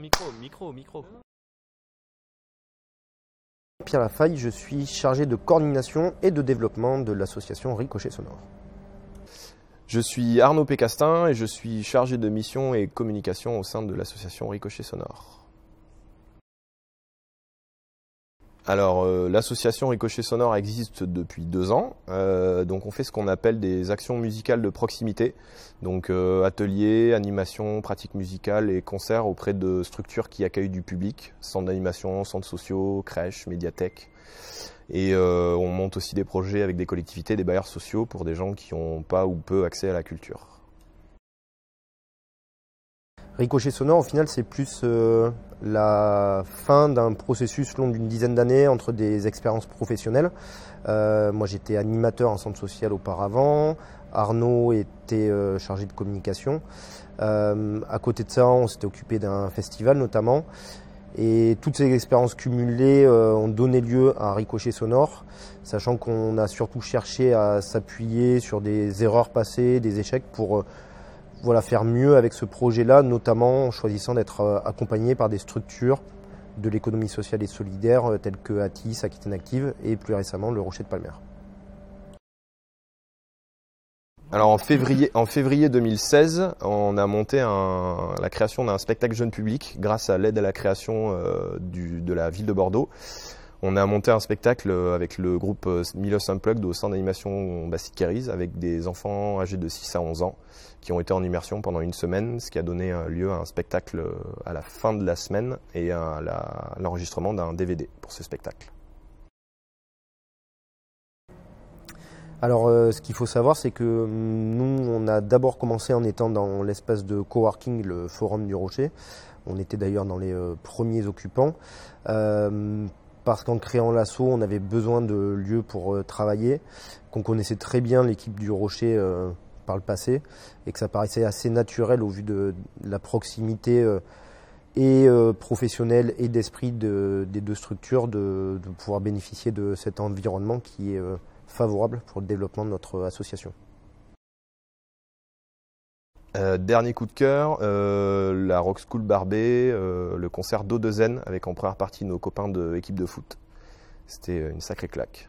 micro, micro, micro. Pierre Lafaille, je suis chargé de coordination et de développement de l'association Ricochet Sonore. Je suis Arnaud Pécastin et je suis chargé de mission et communication au sein de l'association Ricochet Sonore. Alors, euh, l'association Ricochet Sonore existe depuis deux ans. Euh, donc, on fait ce qu'on appelle des actions musicales de proximité. Donc, euh, ateliers, animations, pratiques musicales et concerts auprès de structures qui accueillent du public, centres d'animation, centres sociaux, crèches, médiathèques. Et on monte aussi des projets avec des collectivités, des bailleurs sociaux pour des gens qui n'ont pas ou peu accès à la culture. Ricochet sonore, au final, c'est plus euh, la fin d'un processus long d'une dizaine d'années entre des expériences professionnelles. Euh, moi, j'étais animateur en centre social auparavant. Arnaud était euh, chargé de communication. à côté de ça, on s'était occupé d'un festival notamment. Et toutes ces expériences cumulées ont donné lieu à Ricochet Sonore, sachant qu'on a surtout cherché à s'appuyer sur des erreurs passées, des échecs pour voilà, faire mieux avec ce projet-là, notamment en choisissant d'être euh, accompagné par des structures de l'économie sociale et solidaire euh, telles que Atis, Aquitaine Active et plus récemment le Rocher de Palmer. Alors en février, en février 2016, on a monté la création d'un spectacle jeune public grâce à l'aide à la création euh, de la ville de Bordeaux. On a monté un spectacle avec le groupe Milos Unplugged au centre d'animation Bastide Kéris avec des enfants âgés de 6 à 11 ans qui ont été en immersion pendant une semaine, ce qui a donné lieu à un spectacle à la fin de la semaine et à l'enregistrement d'un DVD pour ce spectacle. Alors, euh, ce qu'il faut savoir, c'est que hum, nous, on a d'abord commencé en étant dans l'espace de coworking, le Forum du Rocher. On était d'ailleurs dans les euh, premiers occupants. Euh, parce qu'en créant l'assaut, on avait besoin de lieux pour travailler, qu'on connaissait très bien l'équipe du Rocher par le passé et que ça paraissait assez naturel au vu de, la proximité euh, et euh, professionnelle et d'esprit des deux structures de, pouvoir bénéficier de cet environnement qui est euh, favorable pour le développement de notre association. Dernier coup de cœur, la Rock School Barbet, le concert d'O2N avec en première partie nos copains de l'équipe de foot. C'était une sacrée claque.